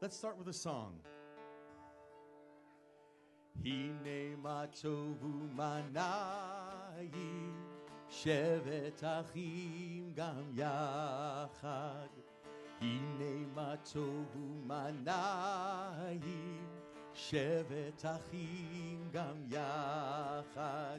Let's start with a song. הנה מה טוב ומה נעים, שבת אחים גם יחד. הנה מה טוב ומה נעים, שבת אחים גם יחד.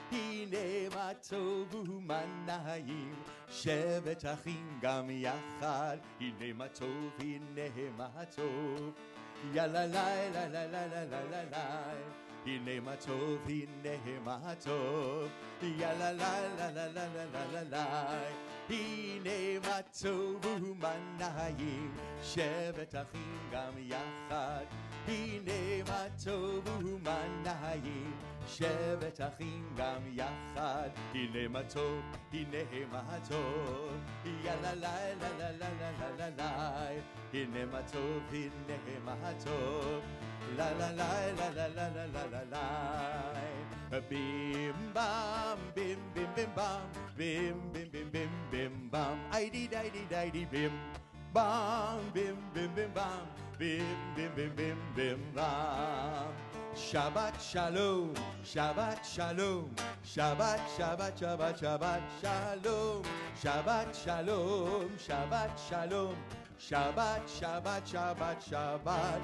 הנה מה טוב ומה נעים, שבת אחים גם יחד, הנה מה טוב, הנה מה טוב. יאללה לילה לילה לילה לילה הנה מה טוב, הנה מה טוב. יאללה לילה לילה לילה לילה הנה מה טוב ומה נעים, שבת אחים גם יחד. הנה מה טוב ומה נעים. שבת אחים גם יחד. הנה מה טוב, הנה מה טוב, יאללה לה לה לה לה לה לה לה לה הנה מה טוב, הנה מה טוב. La la la la la la la la la la Bim bam bim bim bim bam bim bim bim bim bim bam Idy didy didy bim bam bim bim bim bam bim bim bim bim bim bam Shabbat shalom Shabbat shalom Shabbat Shabbat Shabbat Shabbat shalom Shabbat shalom Shabbat shalom Shabbat Shabbat Shabbat Shabbat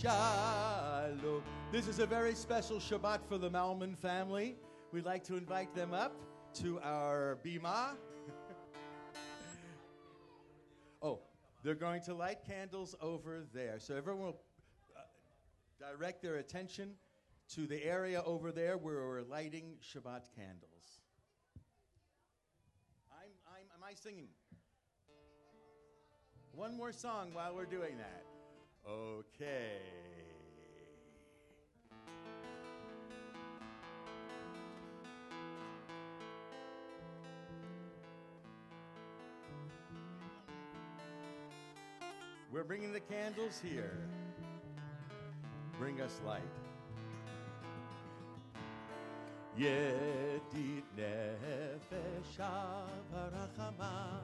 Shalom. This is a very special Shabbat for the Malman family. We'd like to invite them up to our bima. oh, they're going to light candles over there. So everyone will direct their attention to the area over there where we're lighting Shabbat candles. I'm, I'm, am I singing? One more song while we're doing that. Okay. We're bringing the candles here Bring us light. ידיד נפש הרחמה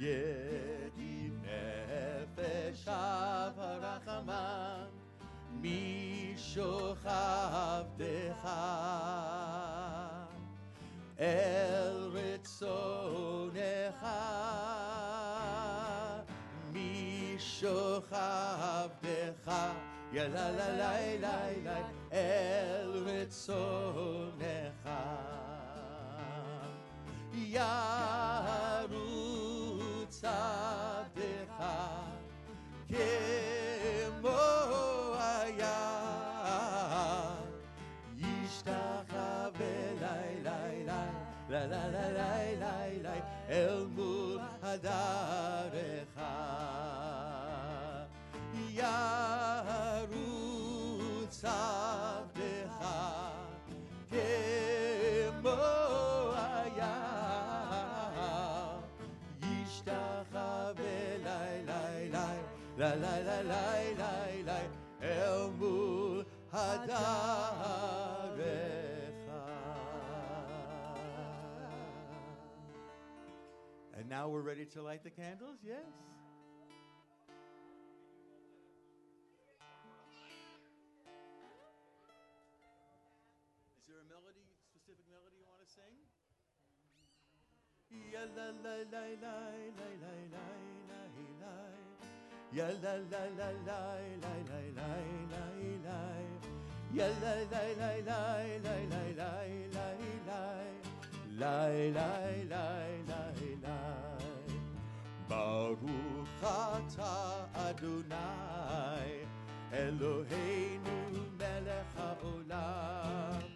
ידיד נפש הרחמה משוכבתך אל רצונך משוכבתך יא לה לה לה לה לה אל רצונך ירוץ עבדך כמו היה ישתחווה לי לי לי לה לה לה לי לי אל מול הדרך יא עבדך כמו היה ישתחווה לי לי לי לי לי לי לי לי לי אל מול הדרך And now we're ready to light the candles, yes? Ya la la la la la la la la la. Ya la la la la la la la la la. La la la la la. Baruch atah Adonai Eloheinu melech haolam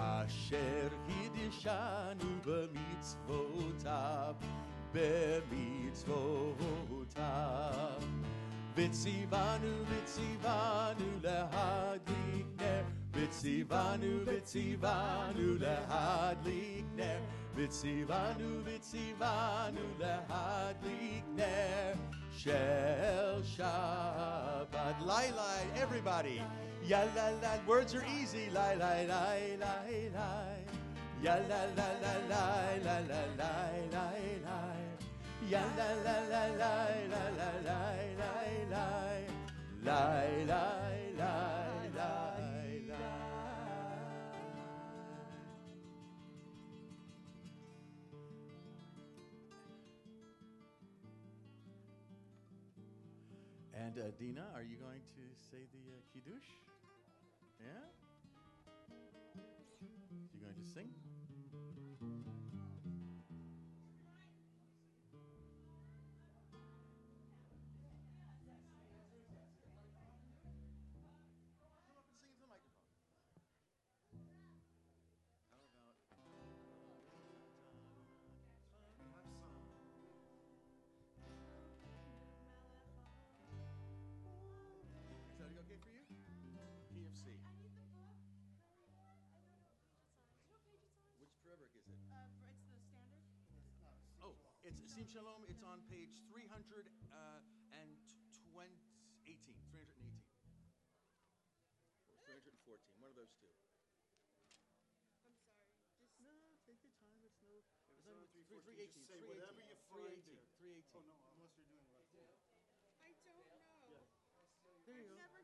אשר חידשנו במצוותיו, במצוותיו. וציוונו, וציוונו להדליק נר, וציוונו, וציוונו להדליק נר, וציוונו, וציוונו להדליק נר. Shel Shabbat. Lai Lai, everybody. Ya la la, words are easy. Lai Lai Lai Lai Lai. Ya la la la la la la la la la. Ya la la la la la And uh, Dina, are you going to say the uh, kiddush? Yeah. You going to sing? It's Shalom. It's on page 300 uh, and 20, 18, 318. Or 314, one of those two. I'm sorry. No, take your time. It's no. It's on not- 314, just 318, say 318, whatever you find 318. 318. Oh, no, unless you're doing left. I don't know. There you I've go.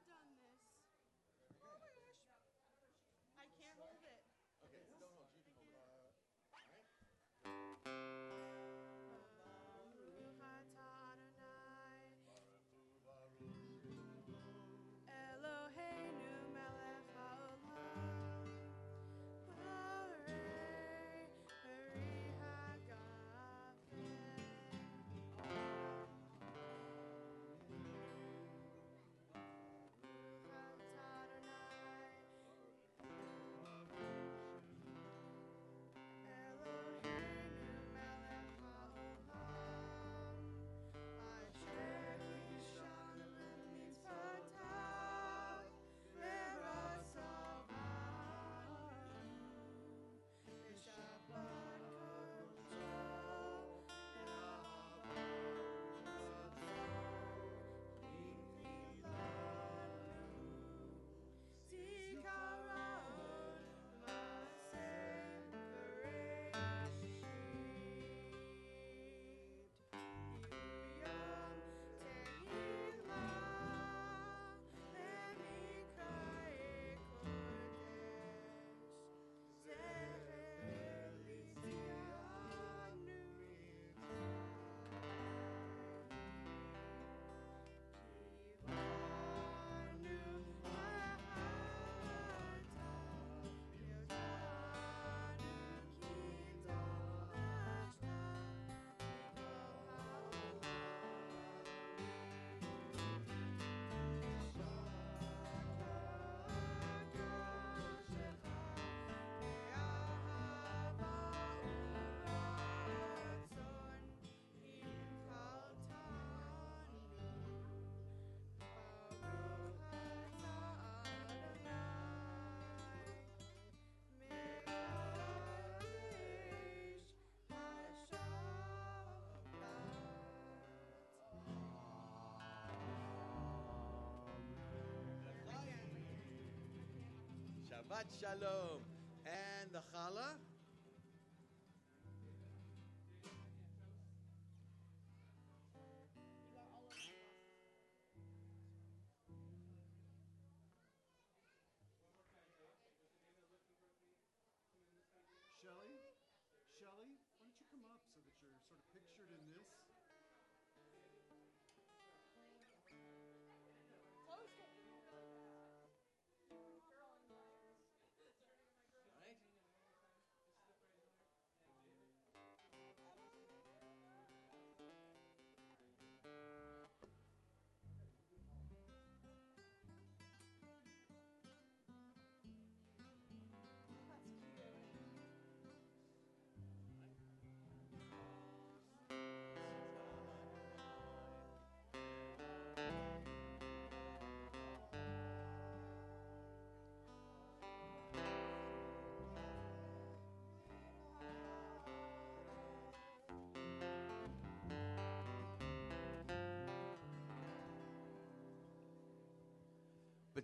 Shabbat Shalom. And the challah?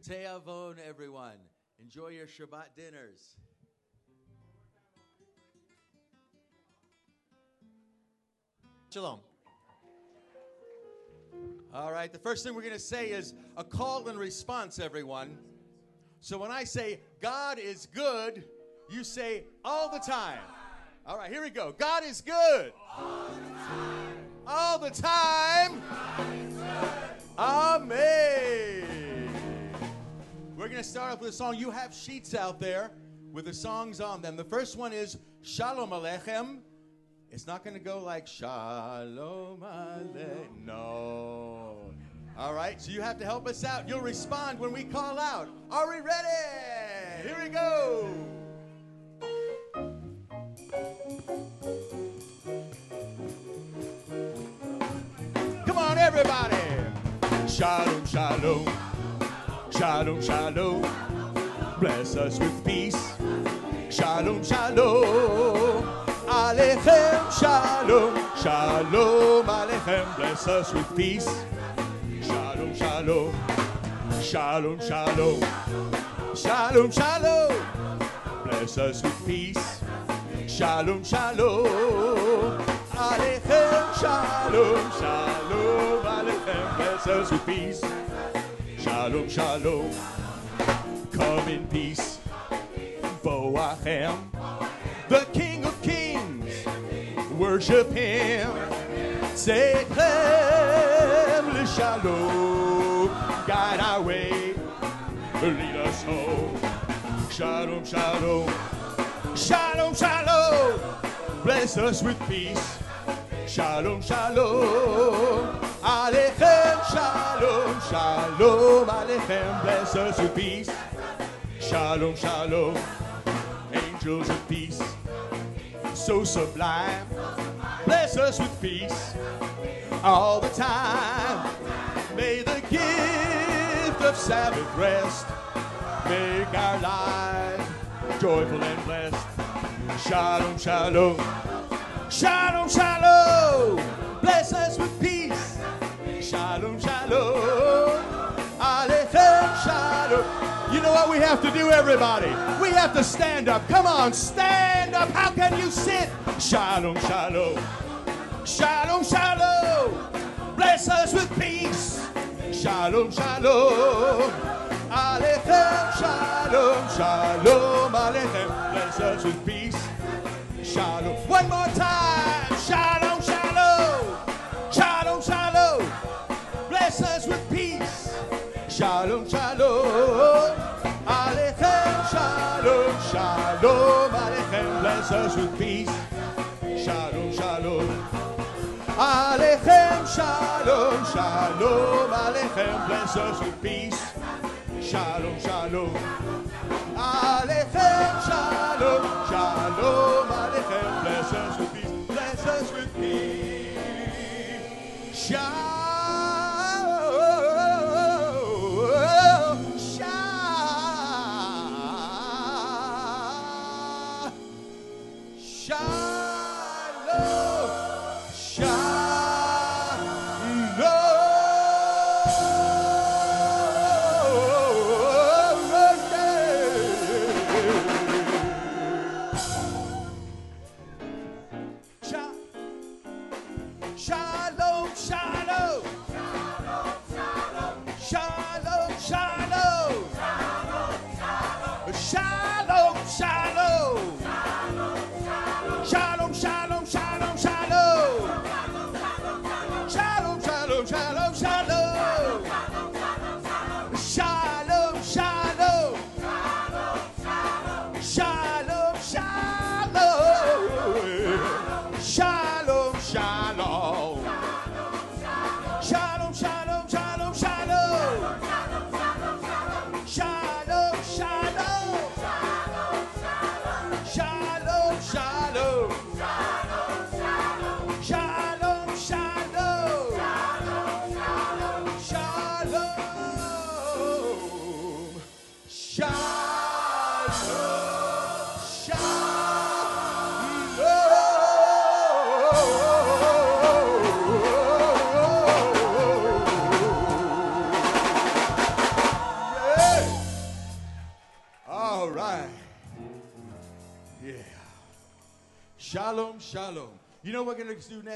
Teavon, everyone. Enjoy your Shabbat dinners. Shalom. All right, the first thing we're going to say is a call and response, everyone. So when I say God is good, you say all the time. All right, here we go. God is good. All the time. All the time. Amen. Going to start off with a song. You have sheets out there with the songs on them. The first one is Shalom Aleichem. It's not going to go like Shalom Alechem. No. All right, so you have to help us out. You'll respond when we call out. Are we ready? Here we go. Come on, everybody. Shalom, shalom. Shalom, shalom. Bless us with peace. Shalom, shalom. Alechem, shalom. Shalom, alechem. Bless us with peace. Shalom, shalom. Shalom, shalom. Shalom, shalom. Bless us with peace. Shalom, shalom. Alechem, shalom, shalom. Alechem, bless us with peace. Shalom, shalom. Come in peace. Boachem, the King of Kings. Worship Him. Sechem shalom. Guide our way. Lead us home. Shalom, shalom. Shalom, shalom. Bless us with peace. Shalom, shalom. Alechem, shalom, shalom. Alechem, bless us with peace. Shalom, shalom. Angels of peace, so sublime. Bless us with peace all the time. May the gift of Sabbath rest make our lives joyful and blessed. Shalom, shalom. Shalom, shalom. Bless us with peace. Shalom, shalom. Shalom. You know what we have to do, everybody? We have to stand up. Come on, stand up. How can you sit? Shalom, shalom. Shalom, shalom. Bless us with peace. Shalom, shalom. Alechem, shalom, shalom. Alechem. Bless us with peace. Shalom. One more time. Shalom. Shalom, shalom. Alechem, shalom, shalom. Alechem. Bless us with peace. Shalom, shalom. Alechem, shalom, shalom. Alechem. Bless us with peace. Shalom, shalom. Alechem,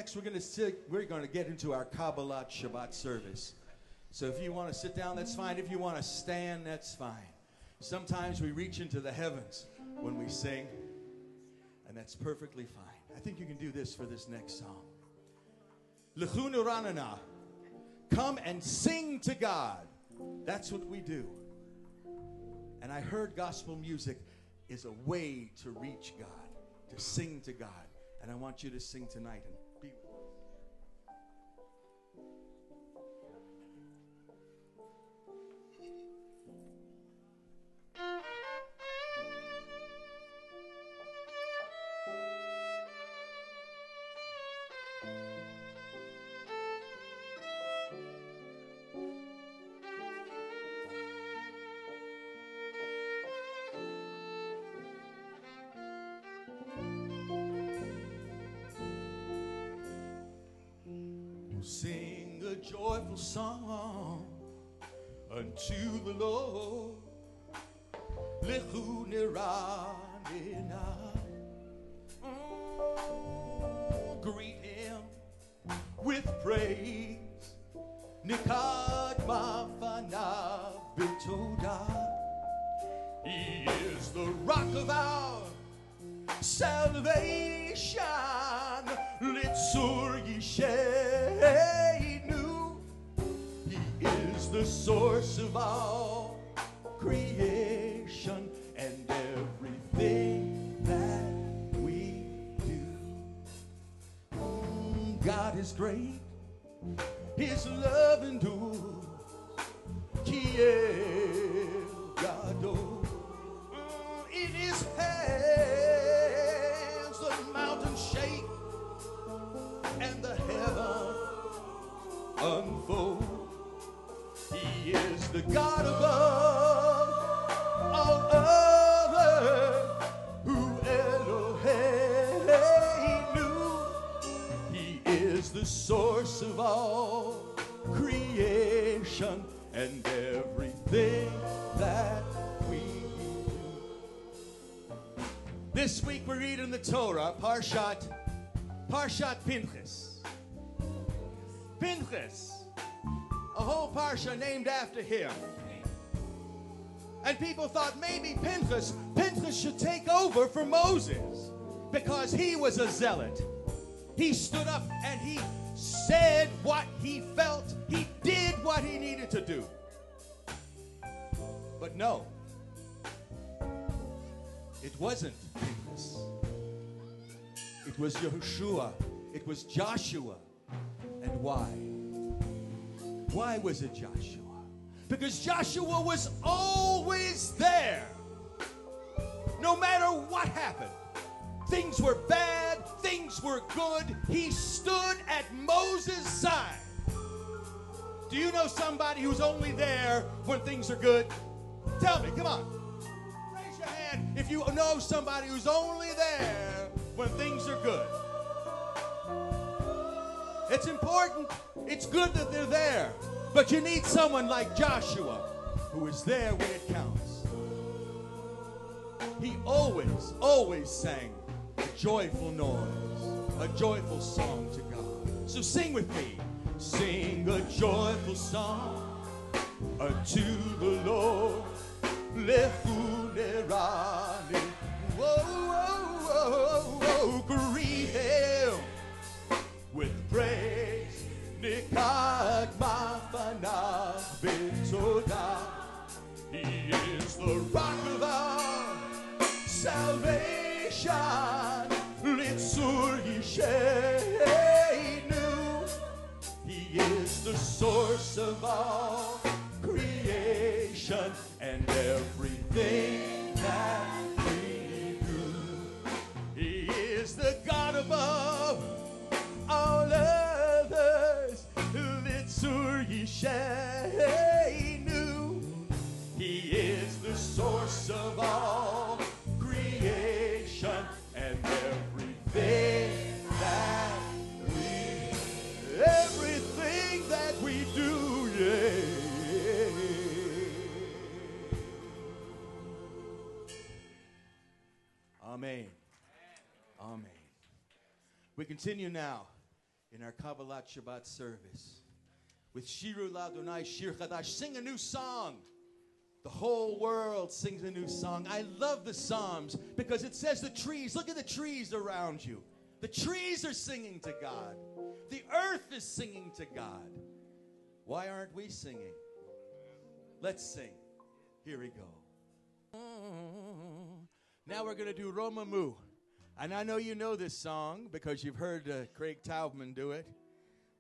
next? We're going to sit, we're going to get into our Kabbalat Shabbat service. So if you want to sit down, that's fine. If you want to stand, that's fine. Sometimes we reach into the heavens when we sing, and that's perfectly fine. I think you can do this for this next song. Lechunu Ranana. Come and sing to God. That's what we do. And I heard gospel music is a way to reach God, to sing to God. And I want you to sing tonight sing a joyful song unto the Lord. Mm, Greet him with praise. Bitoda. He is the rock of our salvation. He is the source of all Torah, Parshat, Parshat Pinchas. Pinchas, a whole parsha named after him. And people thought maybe Pinchas, Pinchas should take over for Moses because he was a zealot. He stood up and he said what he felt. He did what he needed to do. But no, it wasn't Pinchas. It was Yehoshua. It was Joshua. And why? Why was it Joshua? Because Joshua was always there. No matter what happened. Things were bad, things were good. He stood at Moses' side. Do you know somebody who's only there when things are good? Tell me, come on. Raise your hand if you know somebody who's only there when things are good. It's important. It's good that they're there. But you need someone like Joshua who is there when it counts. He always, always sang a joyful noise, a joyful song to God. So sing with me. Sing a joyful song unto the Lord. Whoa, the rock of our salvation. He is the source of all Amen. Amen. We continue now in our Kabbalat Shabbat service with Shiru Ladonai Shir Chadash. Sing a new song. The whole world sings a new song. I love the Psalms because it says the trees, look at the trees around you. The trees are singing to God. The earth is singing to God. Why aren't we singing? Let's sing. Here we go. Now we're going to do Roma Romamu. And I know you know this song because you've heard uh, Craig Taubman do it.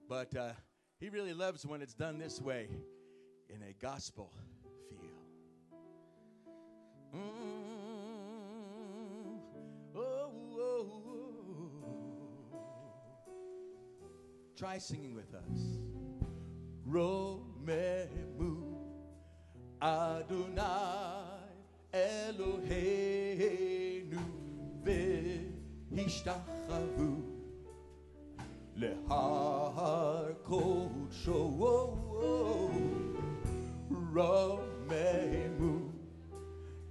But uh, he really loves when it's done this way in a gospel feel. Mm. Oh, oh, oh. Try singing with us. Romemu Adonai Eloheinu והשתחוו להר קודשו רוממו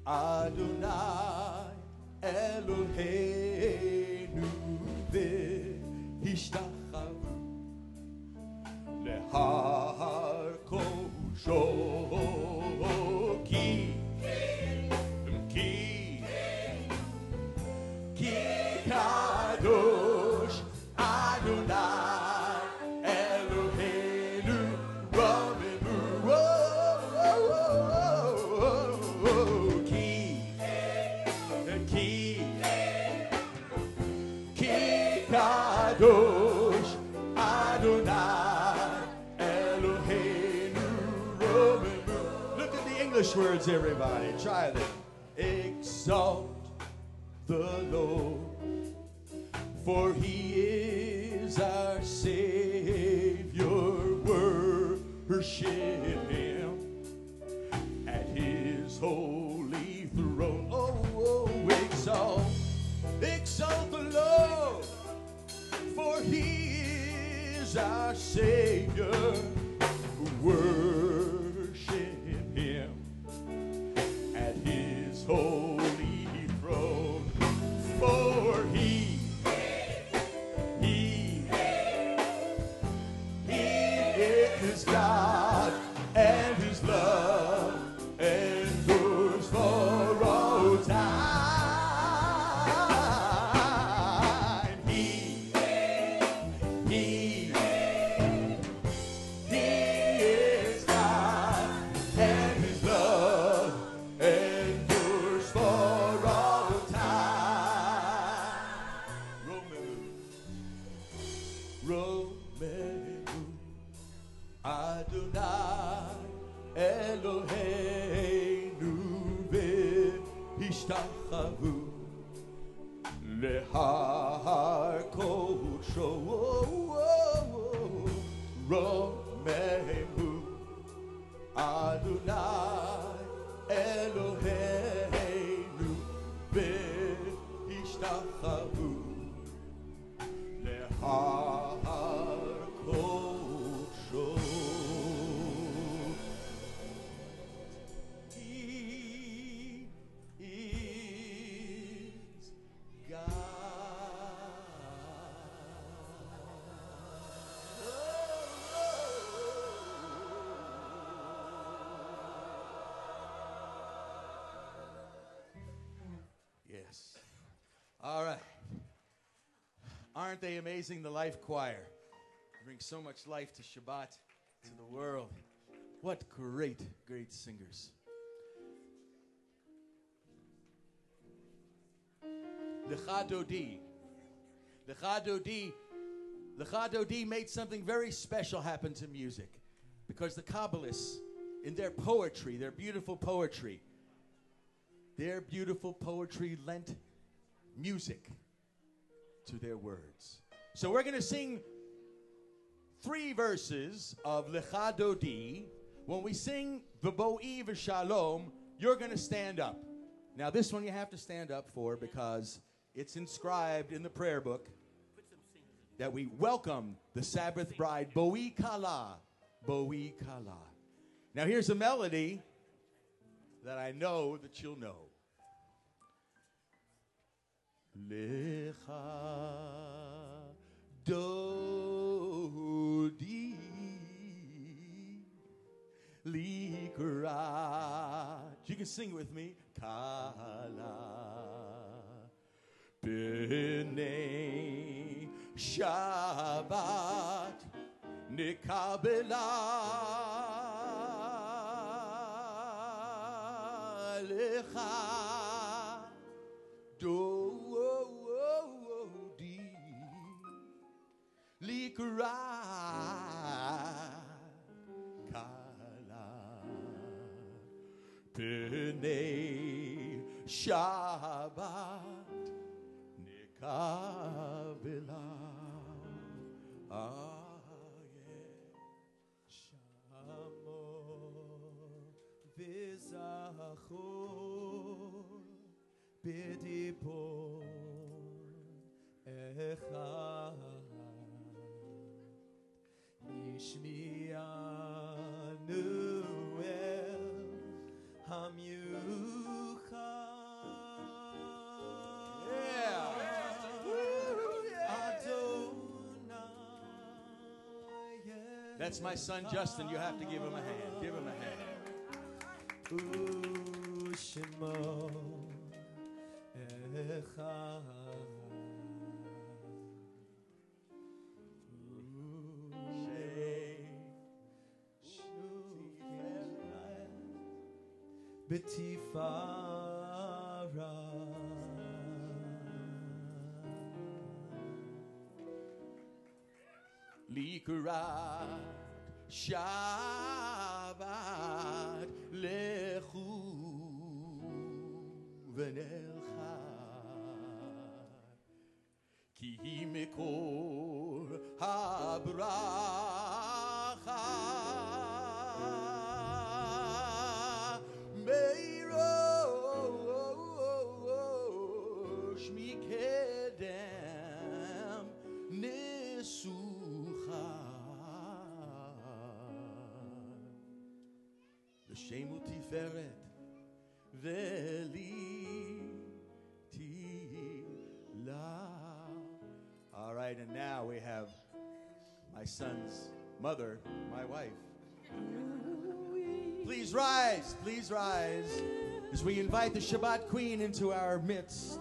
אדוני אלוהינו try them All right. Aren't they amazing, the Life Choir? Bring so much life to Shabbat, to the world. What great, great singers. Lecha Dodi. Lecha Dodi. Lecha Dodi made something very special happen to music. Because the Kabbalists, in their poetry, their beautiful poetry, their beautiful poetry lent music to their words. So we're going to sing three verses of Lecha Dodi. When we sing the V'bo'i v'shalom, you're going to stand up. Now, this one you have to stand up for because it's inscribed in the prayer book that we welcome the Sabbath bride, Bo'i Kala. Bo'i Kala. Now, here's a melody that I know that you'll know. לך דודי לקראת. You can sing with me. קלה בני שבת נקבלה לך Kala. Pene Shabbat. Nikabila. Bidipol Echad. That's my son Justin. You have to give him a hand. Give him a hand. Betifara. Likurat Shabbat Lechu Venelcha Ki Mikol we have my son's mother, my wife. Please rise, please rise as we invite the Shabbat Queen into our midst.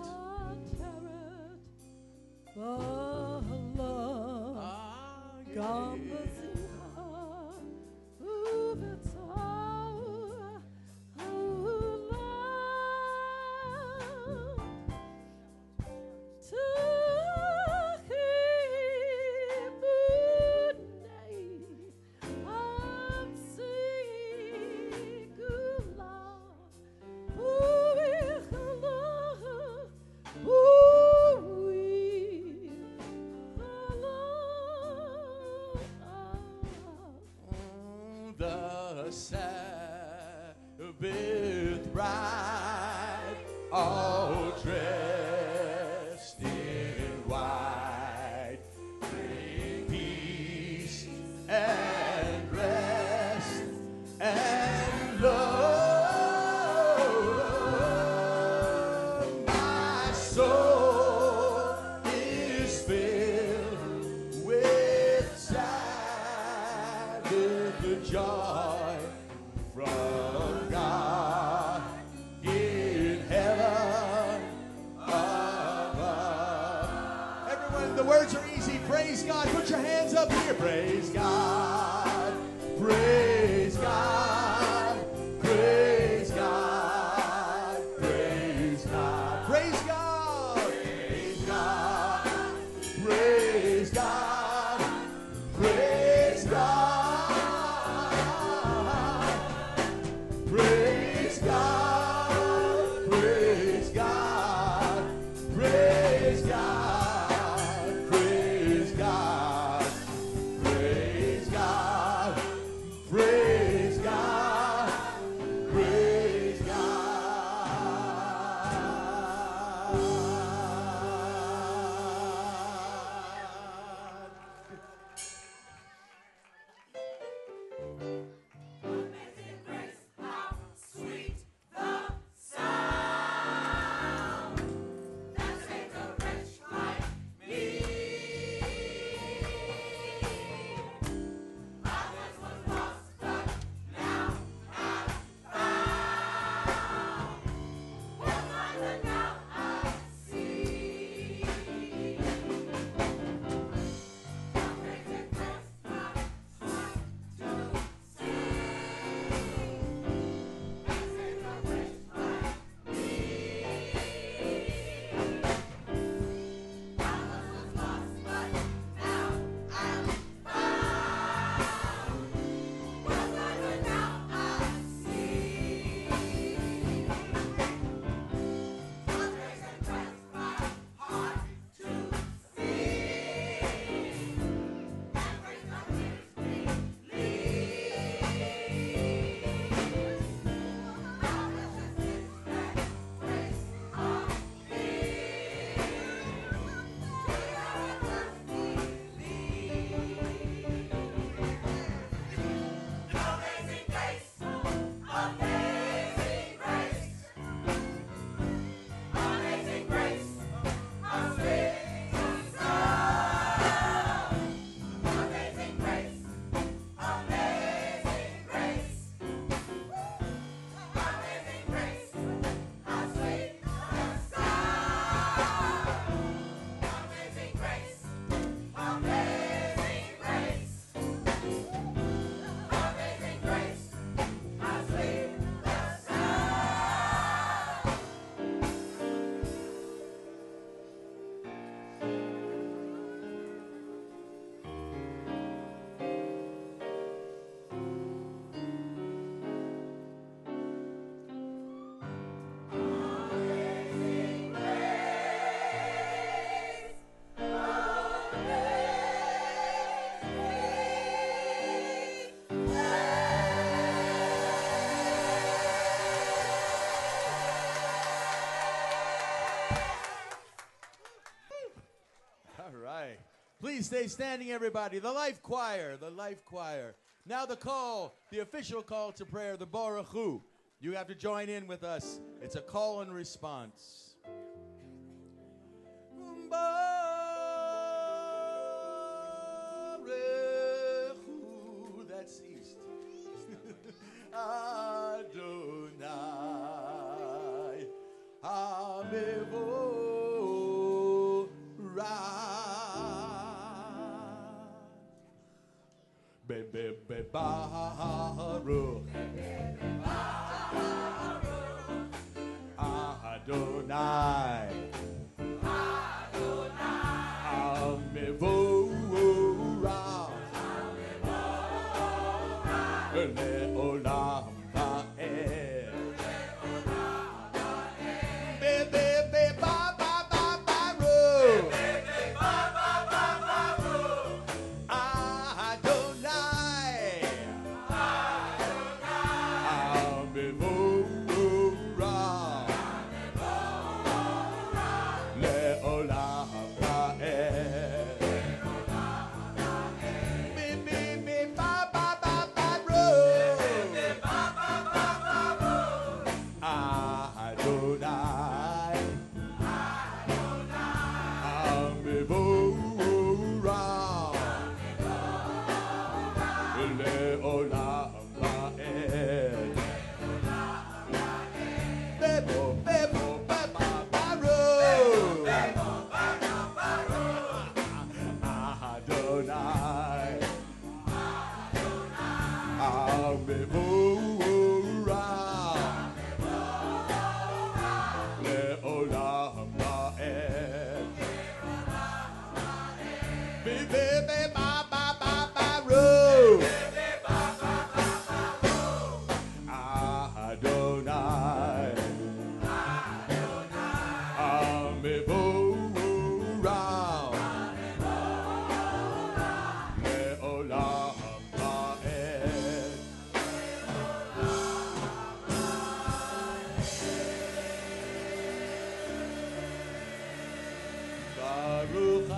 Please stay standing, everybody. The Life Choir, the Life Choir. Now the call, the official call to prayer, the Barchu. You have to join in with us. It's a call and response.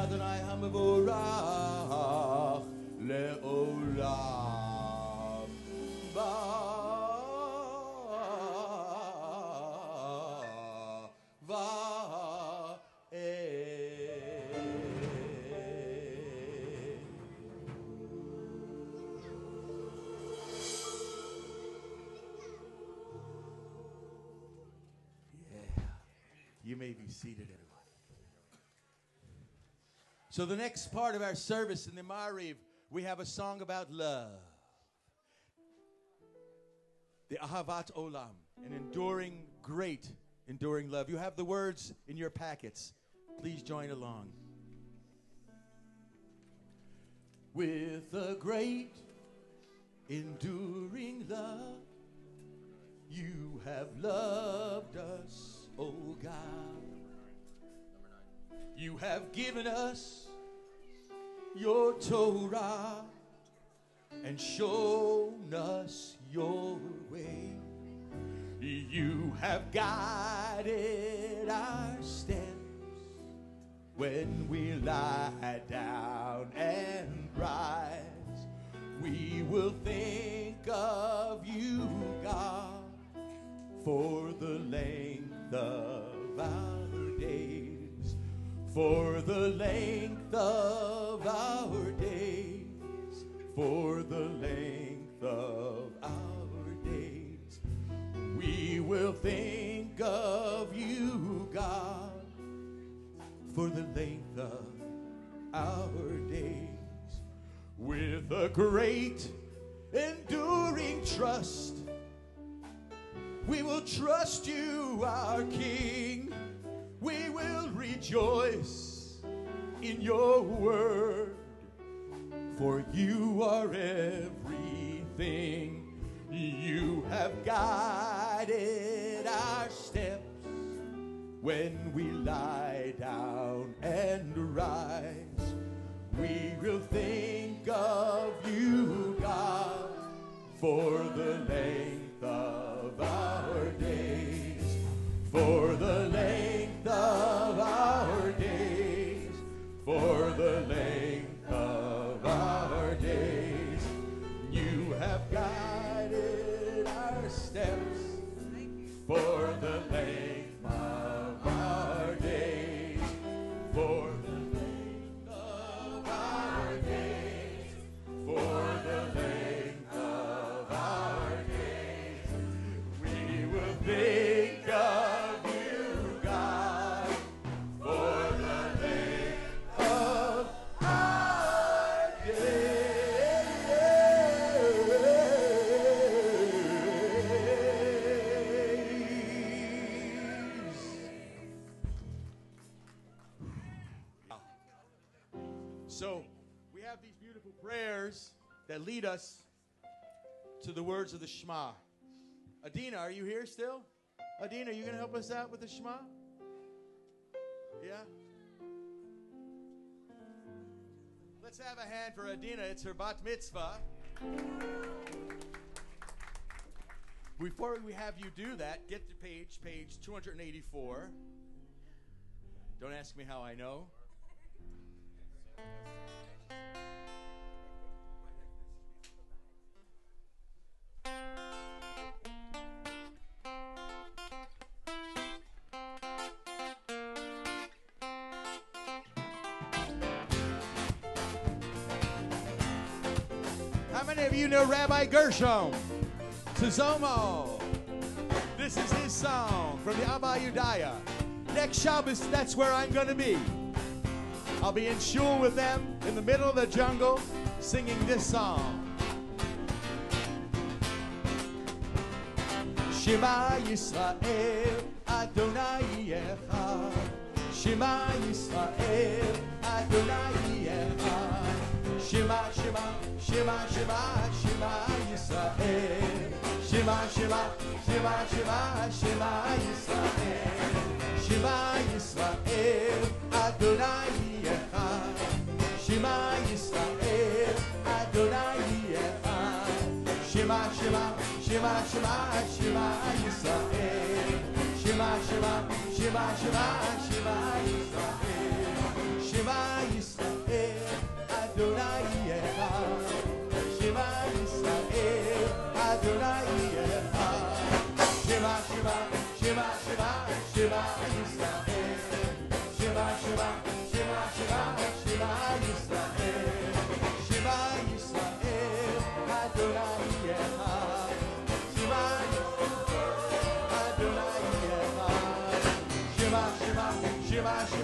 Adonai HaMevorach Le'olam So, the next part of our service in the Mariv, we have a song about love. The Ahavat Olam, an enduring, great, enduring love. You have the words in your packets. Please join along. With a great, enduring love, you have loved us, O God. You have given us your Torah and shown us your way. You have guided our steps when we lie down and rise. We will think of you, God, for the length of our days, for the length of our days, for the length of our days. We will think of you, God, for the length of our days. With a great, enduring trust, we will trust you, our King. We will rejoice in your word, for you are everything. You have guided our steps when we lie down and rise. We will think of you, God, for the length of our days, for the length of our days, for the length that lead us to the words of the Shema. Adina, are you here still? Adina, are you going to help us out with the Shema? Yeah? Let's have a hand for Adina. It's her bat mitzvah. Before we have you do that, get to page, page 284. Don't ask me how I know. You know Rabbi Gershom? Sizomu. This is his song from the Abayudaya. Next Shabbos, that's where I'm going to be. I'll be in shul with them in the middle of the jungle singing this song. Shema Yisrael, Adonai Echad. Shema Yisrael, Adonai Echad. Shema, Shema, Shema, Shema, Shema Yisrael. Shema, Shema, Shema, Shema, Shema Yisrael. Shema Yisrael, Adonai Echad. Shema Yisrael, Adonai Echad. Shema, Shema, Shema, Shema, Shema Yisrael. Shema, Shema, Shema, Shema, Shema Shema,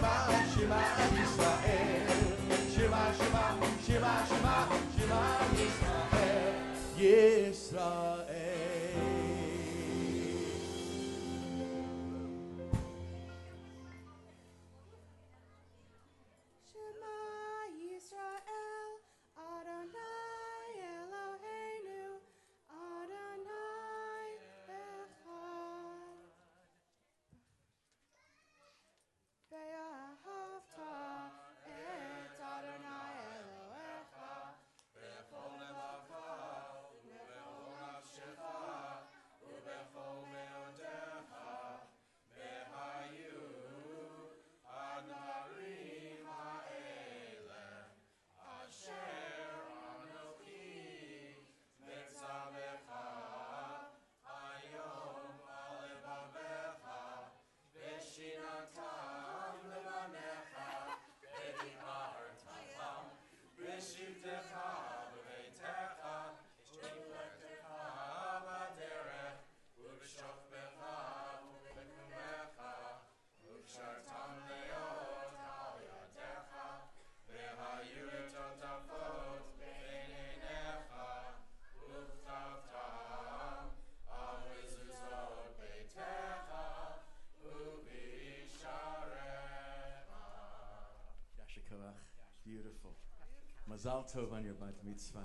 Mazal Tov on your bat mitzvah.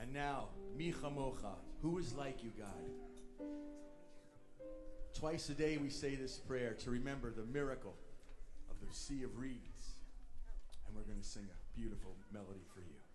And now, Mi Chamocha. Who is like you, God? Twice a day we say this prayer to remember the miracle of the Sea of Reeds. And we're going to sing a beautiful melody for you.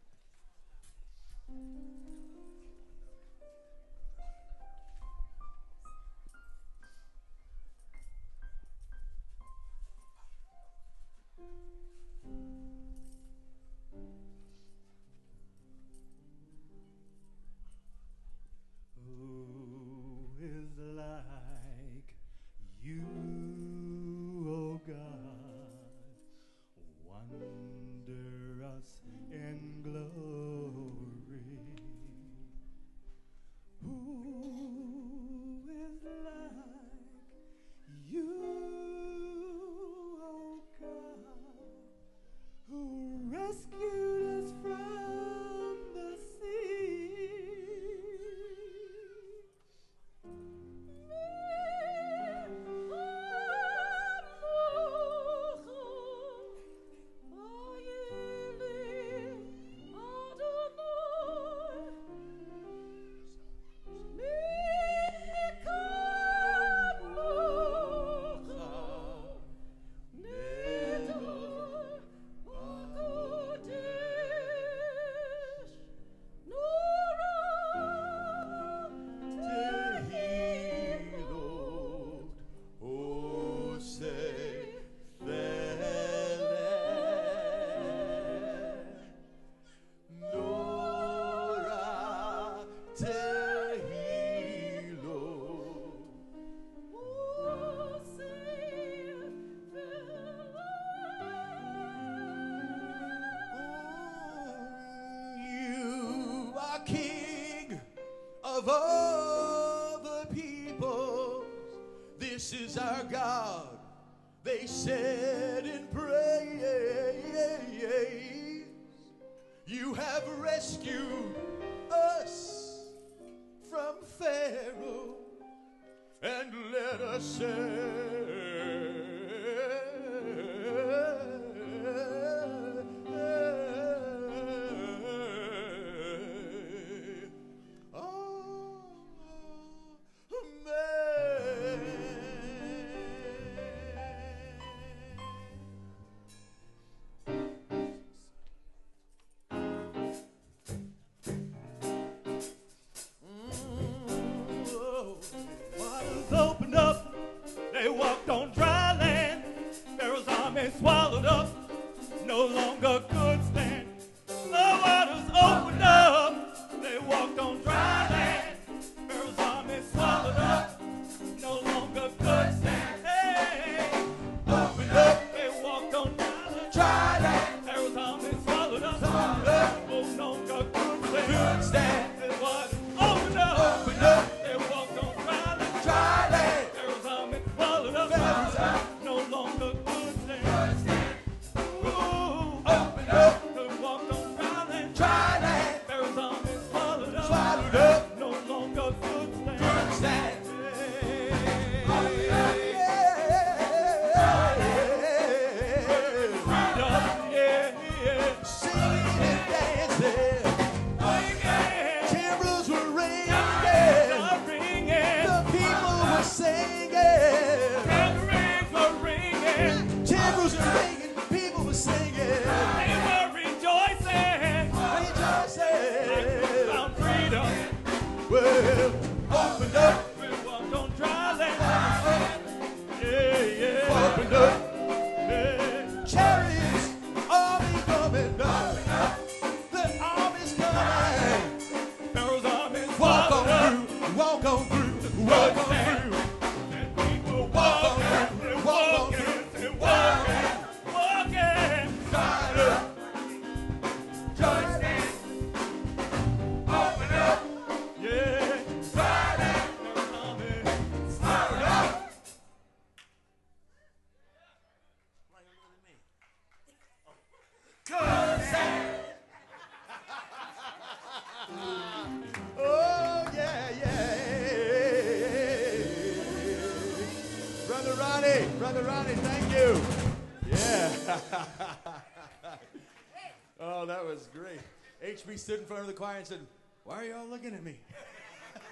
we stood in front of the choir and said, Why are you all looking at me?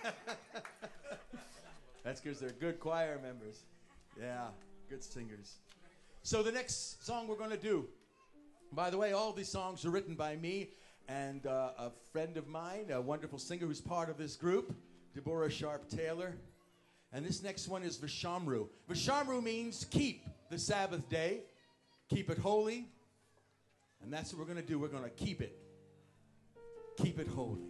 That's because they're good choir members. Yeah, good singers. So the next song we're going to do, by the way, all these songs are written by me and uh, a friend of mine, a wonderful singer who's part of this group, Deborah Sharp Taylor. And this next one is Vishamru. Vishamru means keep the Sabbath day, keep it holy. And that's what we're going to do. We're going to keep it keep it holy.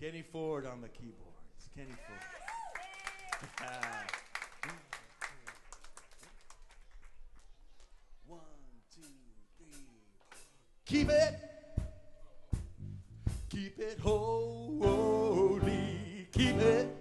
Kenny Ford on the keyboards. Kenny Ford. keep it, keep it holy, keep it.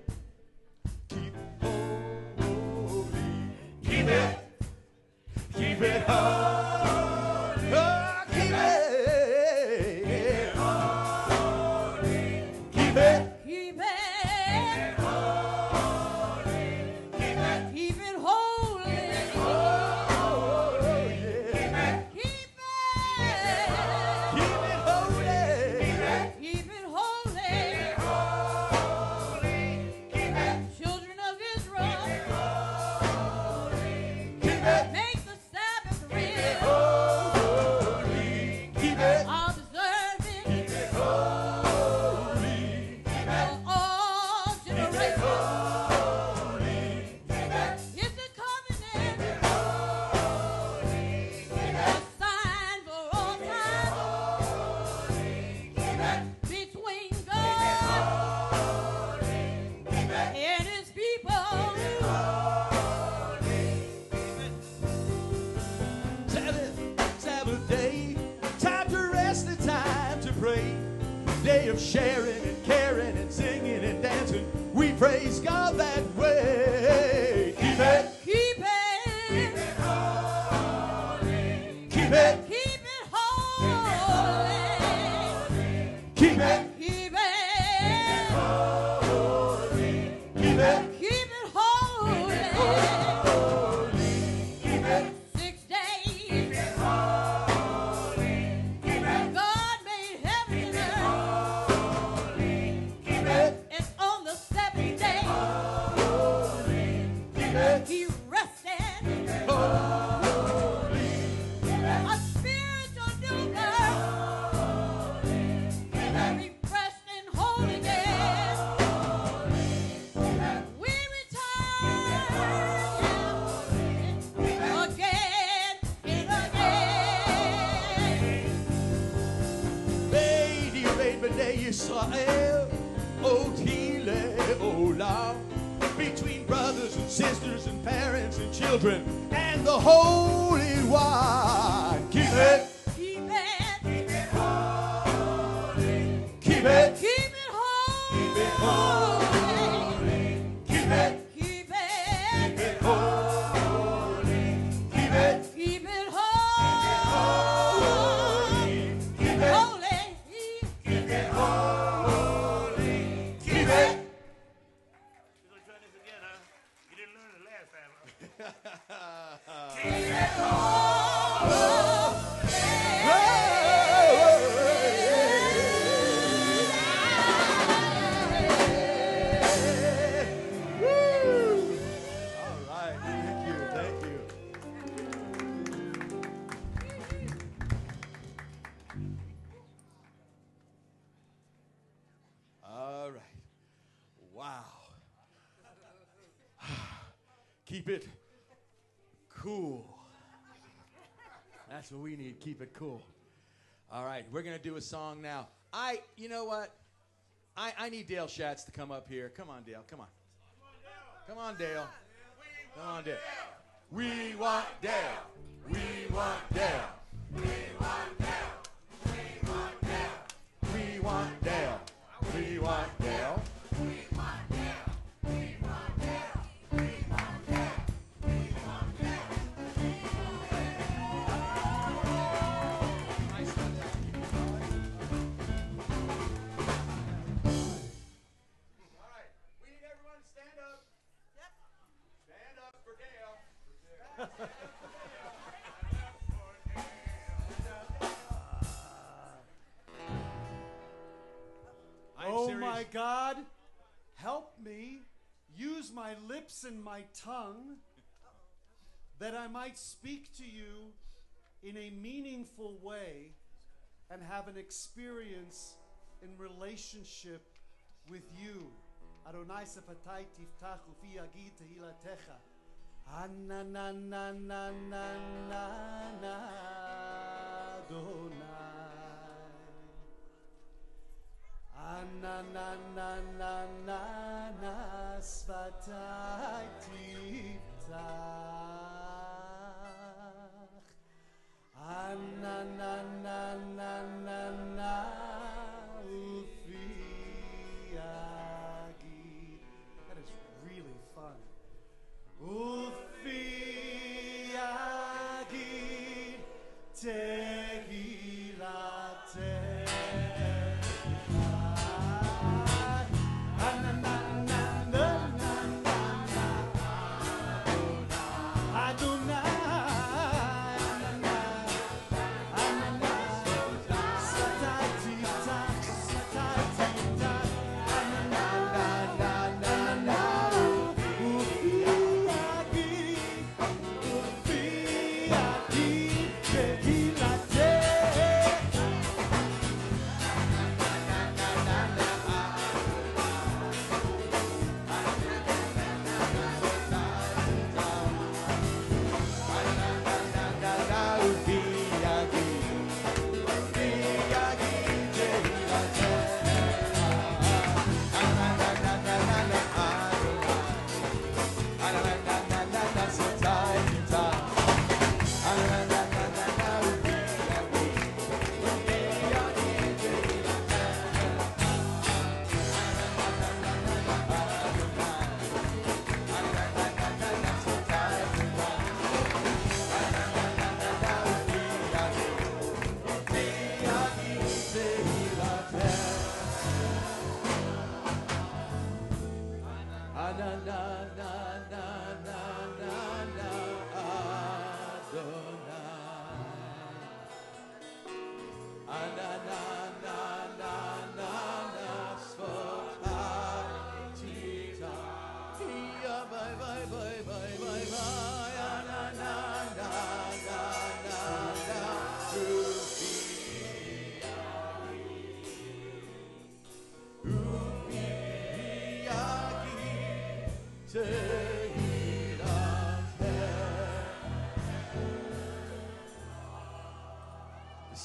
Cool. That's what we need. Keep it cool. All right, we're gonna do a song now. I, you know what? I, I need Dale Schatz to come up here. Come on, Dale. Come on. Come on, Dale. Come on, Dale. We want Dale. We want Dale. We want Dale. My lips and my tongue that I might speak to you in a meaningful way and have an experience in relationship with you. Adonai sefatai Adonai. Na na na na na na na na na na ufi yagid. That is really fun.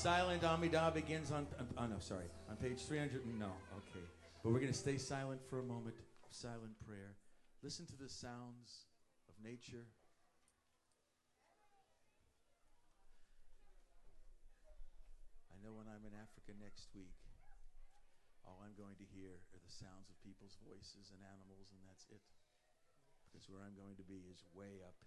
Silent Amidah begins on, on, oh no, sorry, on page 300. No, okay. But we're going to stay silent for a moment silent prayer. Listen to the sounds of nature. I know when I'm in Africa next week, all I'm going to hear are the sounds of people's voices and animals, and that's it. Because where I'm going to be is way up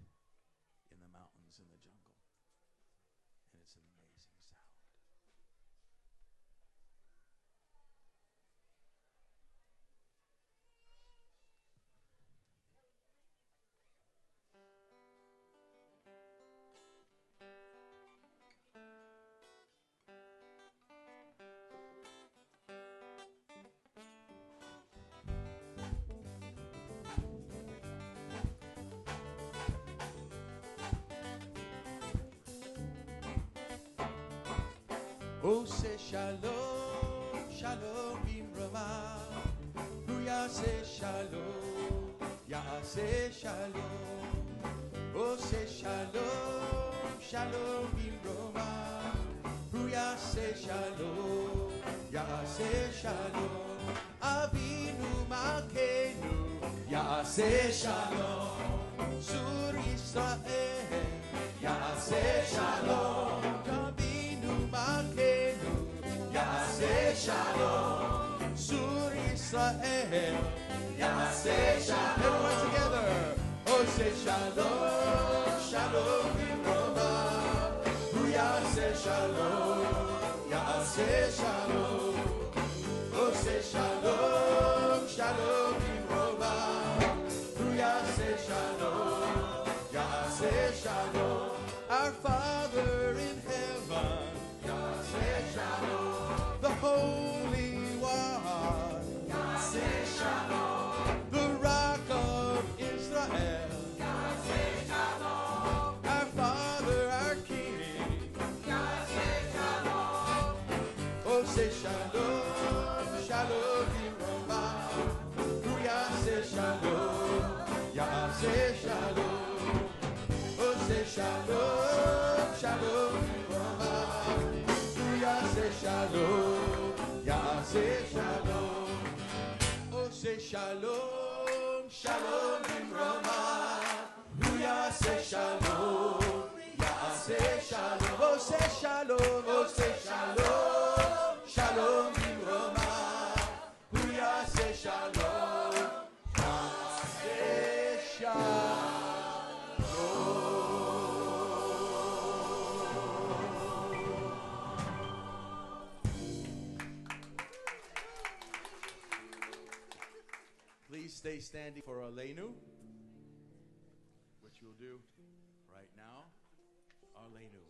עושה שלום, שלום במרומה, הוא יעשה שלום, יעשה שלום, עושה שלום, שלום במרומה, הוא יעשה שלום, יעשה שלום, אבינו מלכנו, יעשה שלום, צור ישראל, יעשה שלום, shalom. Sur Israel. Yaseh shalom. Everyone together. Oh, say shalom, shalom imrova. Who yaseh shalom, yaseh shalom. Oh, say shalom. Shalom, shalom imrama. Who ya say shalom? Ya say shalom. Oh say shalom. Oh say standing for Aleinu, which we'll do right now. Aleinu.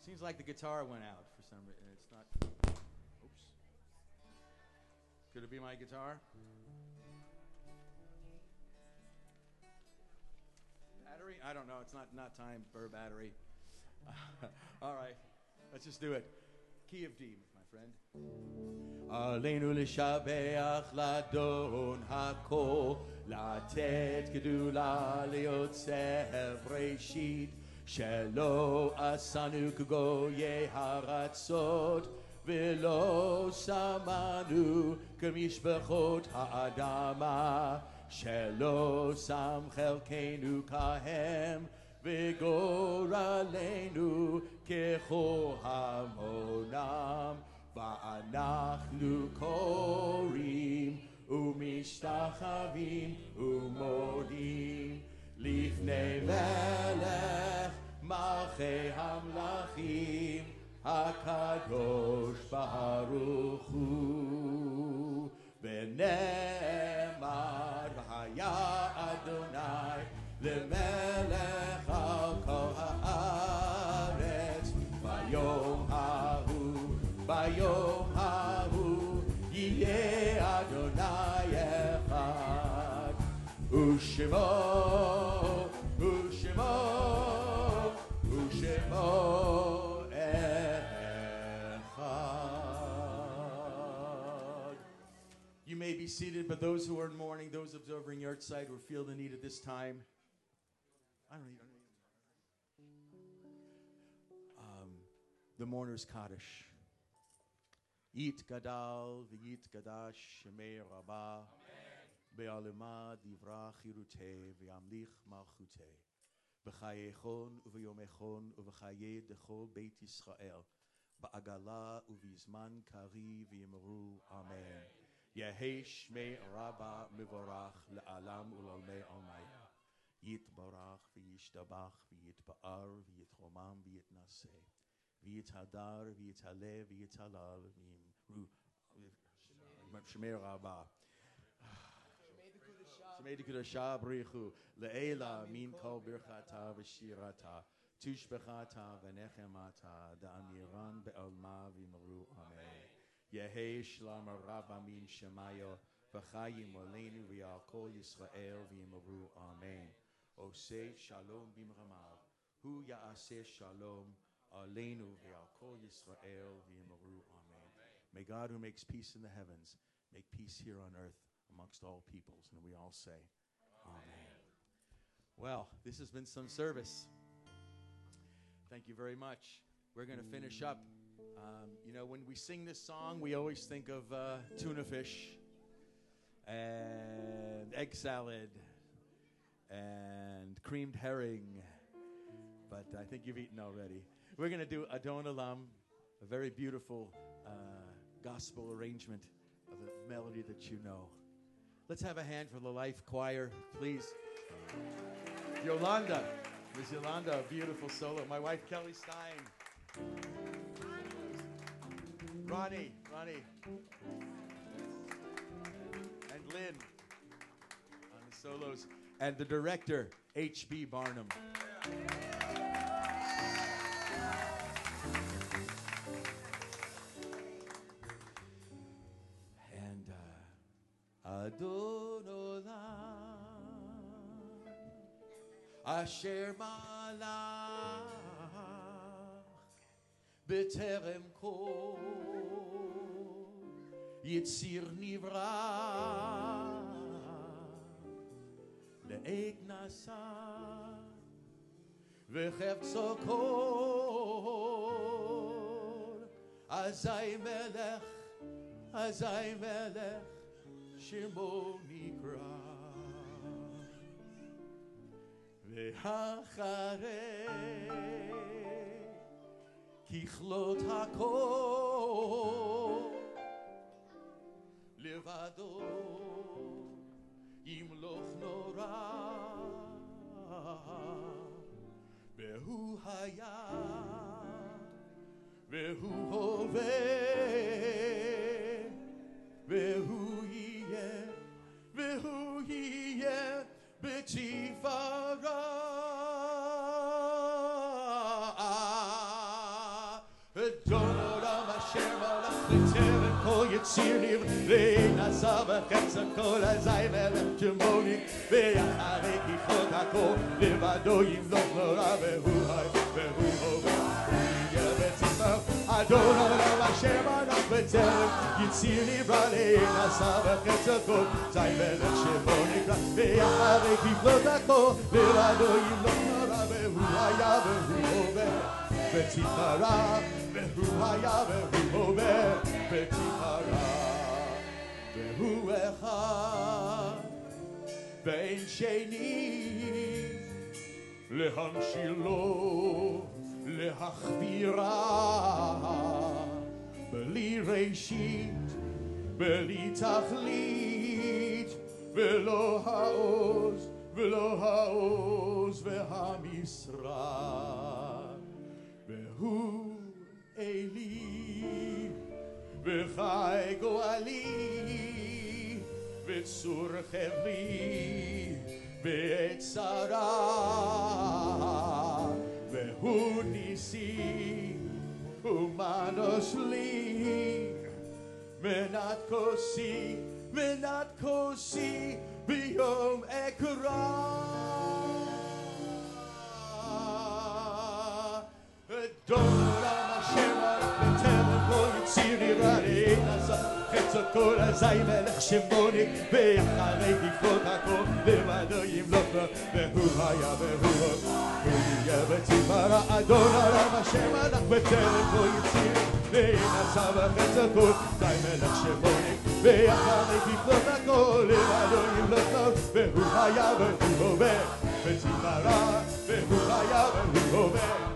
Seems like the guitar went out for some reason. It's not. Oops. Could it be my guitar? Battery? I don't know. It's not not time for battery. All right. Let's just do it. Key of D, friend. עלינו לשבח לאדון הכל, לתת גדולה ליוצר ראשית, שלא עשנו כגויי הארצות, ולא שמענו כמשפחות האדמה, שלא שם חלקנו כהם, וגורלנו ככל המונם. ואנחנו קוראים ומשתחווים ומודים לפני מלך מלכי המלכים הקדוש ברוך הוא ונאמר והיה אדוני למלך You may be seated, but those who are in mourning, those observing the outside, or feel the need at this time, I don't even. Um, the mourner's Kaddish. Eat Gadal, V'yit Gadash, Shemei Rabbah. בעלמה דברה חירותי וימליך מלכותי. בחיי חון וביומי חון ובחיי דכל בית ישראל, בעגלה ובזמן קרי ואמרו אמן. יהי שמי רבה מבורך לעלם ולעולמי עלמי. יתברך וישתבח ויתפאר ויתרומם ויתנשא. ויתהדר ויתעלה ויתעלל ואמרו שמי רבה. Brichu, Le'ela Min Kol Birchata V'Shirata, Tushbechata V'Nechemata, Da'amiran Be'alma Amen. Shlam Shemayo, V'Chayim Olenu V'Yal Kol Yisrael Amen. Ose Shalom Hu Shalom, V'Yal Kol Yisrael Amen. May God who makes peace in the heavens, make peace here on earth amongst all peoples. And we all say, Amen. Well, this has been some service. Thank you very much. We're going to finish up. Um, you know, when we sing this song, we always think of uh, tuna fish and egg salad and creamed herring, but I think you've eaten already. We're going to do Adon Olam, a very beautiful uh, gospel arrangement of a melody that you know. Let's have a hand for the Life Choir, please. Yolanda, Miss Yolanda, a beautiful solo. My wife Kelly Stein. Ronnie, Ronnie. And Lynn on the solos and the director, H.B. Barnum. uh, Adon Olam, Asher Malach, B'terem Kol, Yitzir Nivra. לעת נשא וחפצו כל אזי מלך, אזי מלך שמו נקרא ואחרי ככלות הכל לבדו ימלוך נורא והוא היה והוא הווה והוא בתפארה אדון עולם אשר מלך בטרם כל יציר נברא נשא וחפץ הכל אזי מלך שמוני ואחרי ככלות הכל לבדו ימלוך נורא והוא חי והוא הווה יהיה בצפר אדון עולם השם ענק וצלם הצילי בלעין עשה וחצר כה זי מלך שבו נקרא ויחרי כבלות הכה ולעדו ימלוך נורא והוא היה והוא עובר ותפארה והוא היה והוא עובר ותפארה והוא אחד ואין שני להמשילו להכבירה, בלי ראשית, בלי תכלית, ולא העוז, ולא העוז והמשרד. והוא אלי, וחי גואלי, וצור חבלי, בעת צרה, unisi humanos li menat kosi menat kosi biom ekra don't חץ הכל אזי מלך שמוני ואחרי ככלות הכל לבדו ימלוך לו והוא היה והוא הוא יהיה ותפארה אדון עולם השם הלך בטרם כל יציר. וינשא בחץ הכל די מלך שמוני ואחרי תפלוט הכל לבדו ימלוך לו והוא היה והוא הווה ותפארה והוא היה והוא הווה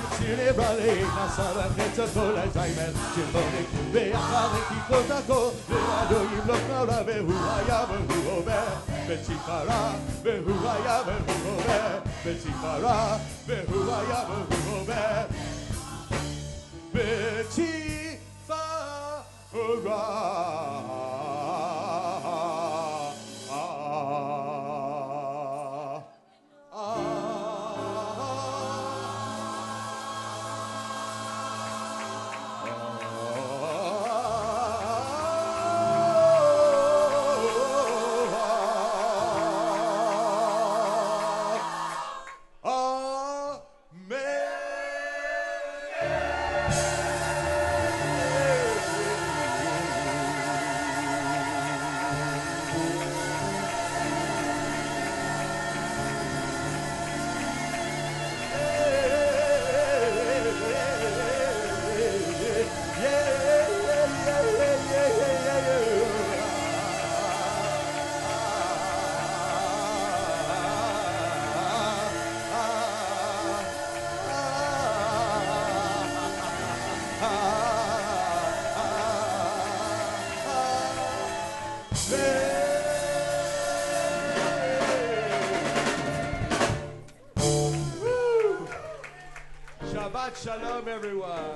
Συνεβραλή να σαρακέτσα τώρα ζάιμεν Συμφωνή με ακαδεκή κοντακό Λεβαδό γυμνός να ραβε Χουάια με χουοβέ Με τσιχαρά με χουάια με χουοβέ Με τσιχαρά με χουάια με χουοβέ Με τσιχαρά Shalom, everyone.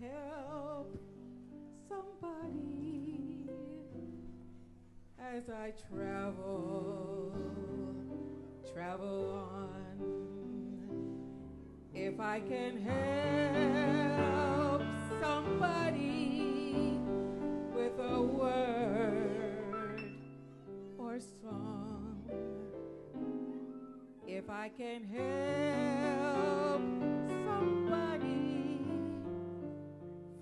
Help somebody as I travel, travel on. If I can help somebody with a word or song, if I can help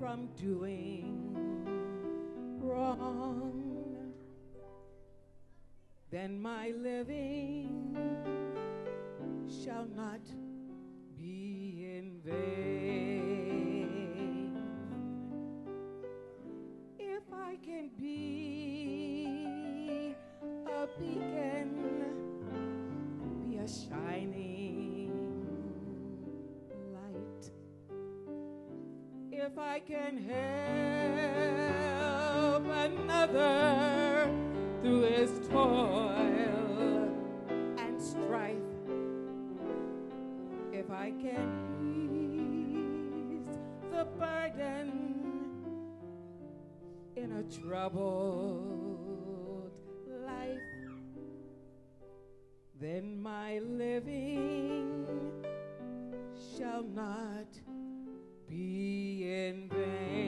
from doing wrong, then my living shall not be in vain. If I can be a beacon, be a shining If I can help another through his toil and strife, if I can ease the burden in a troubled life, then my living shall not be in vain.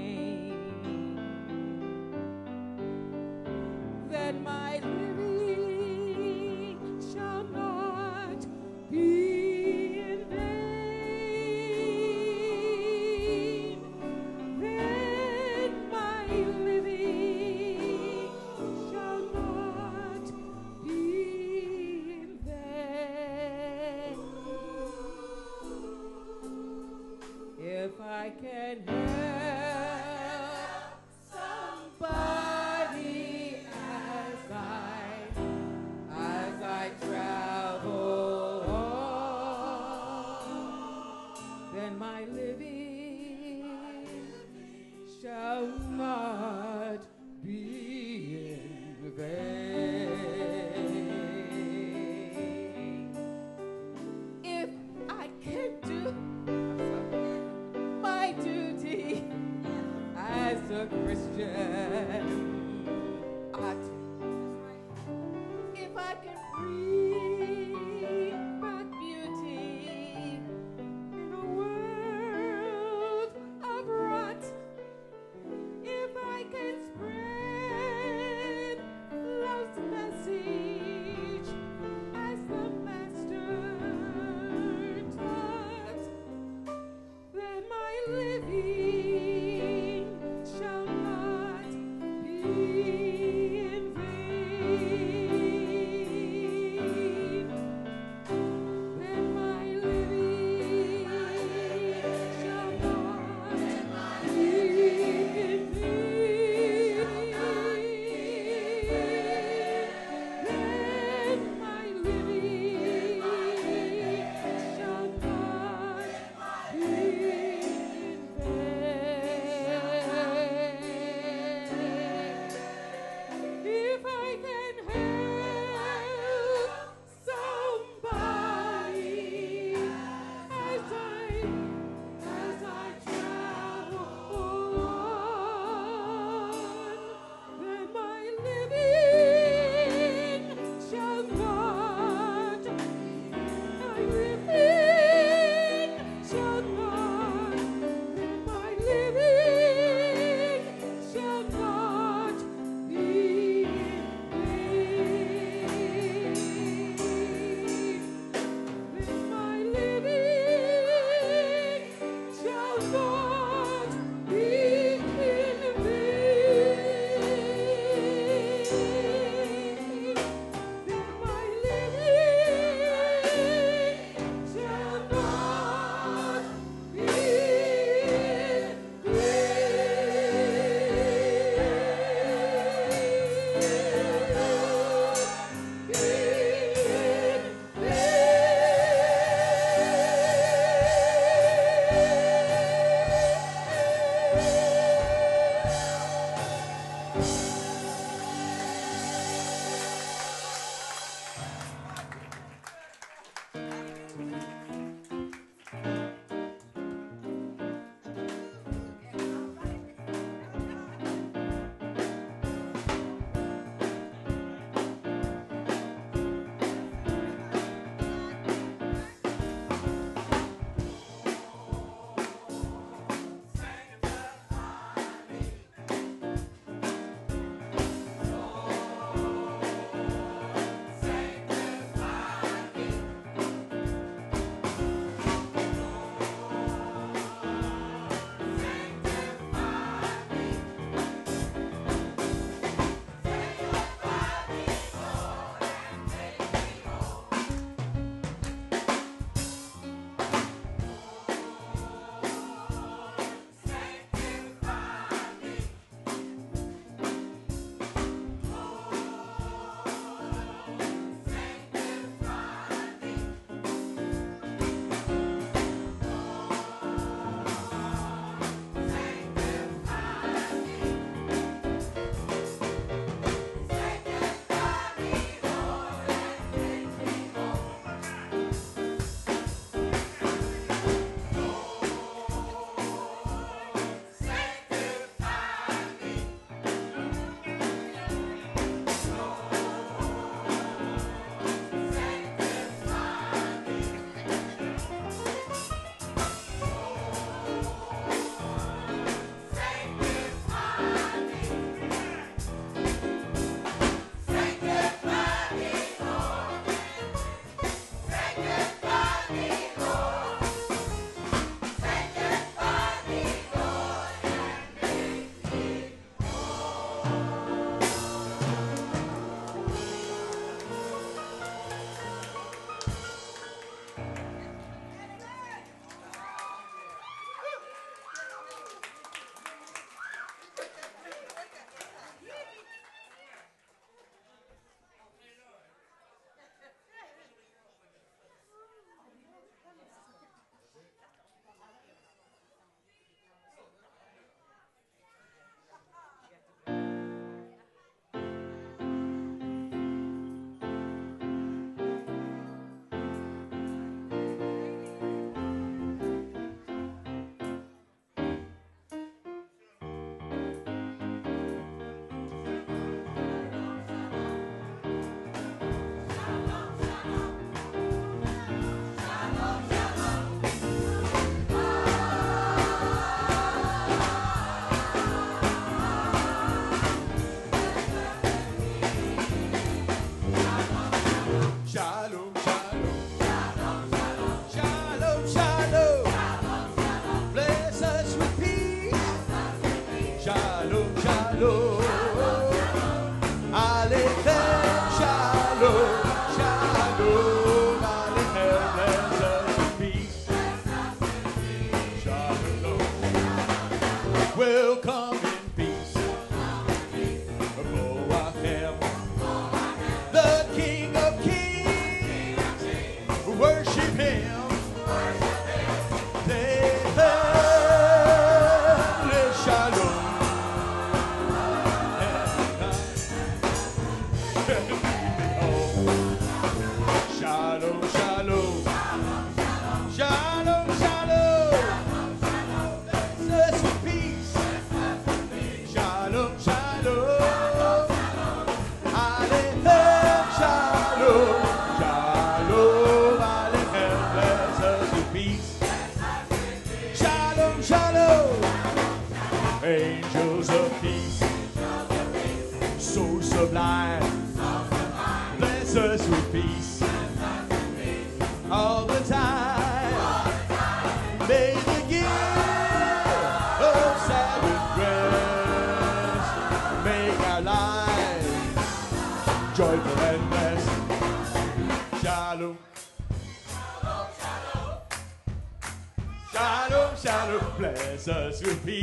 Bless us with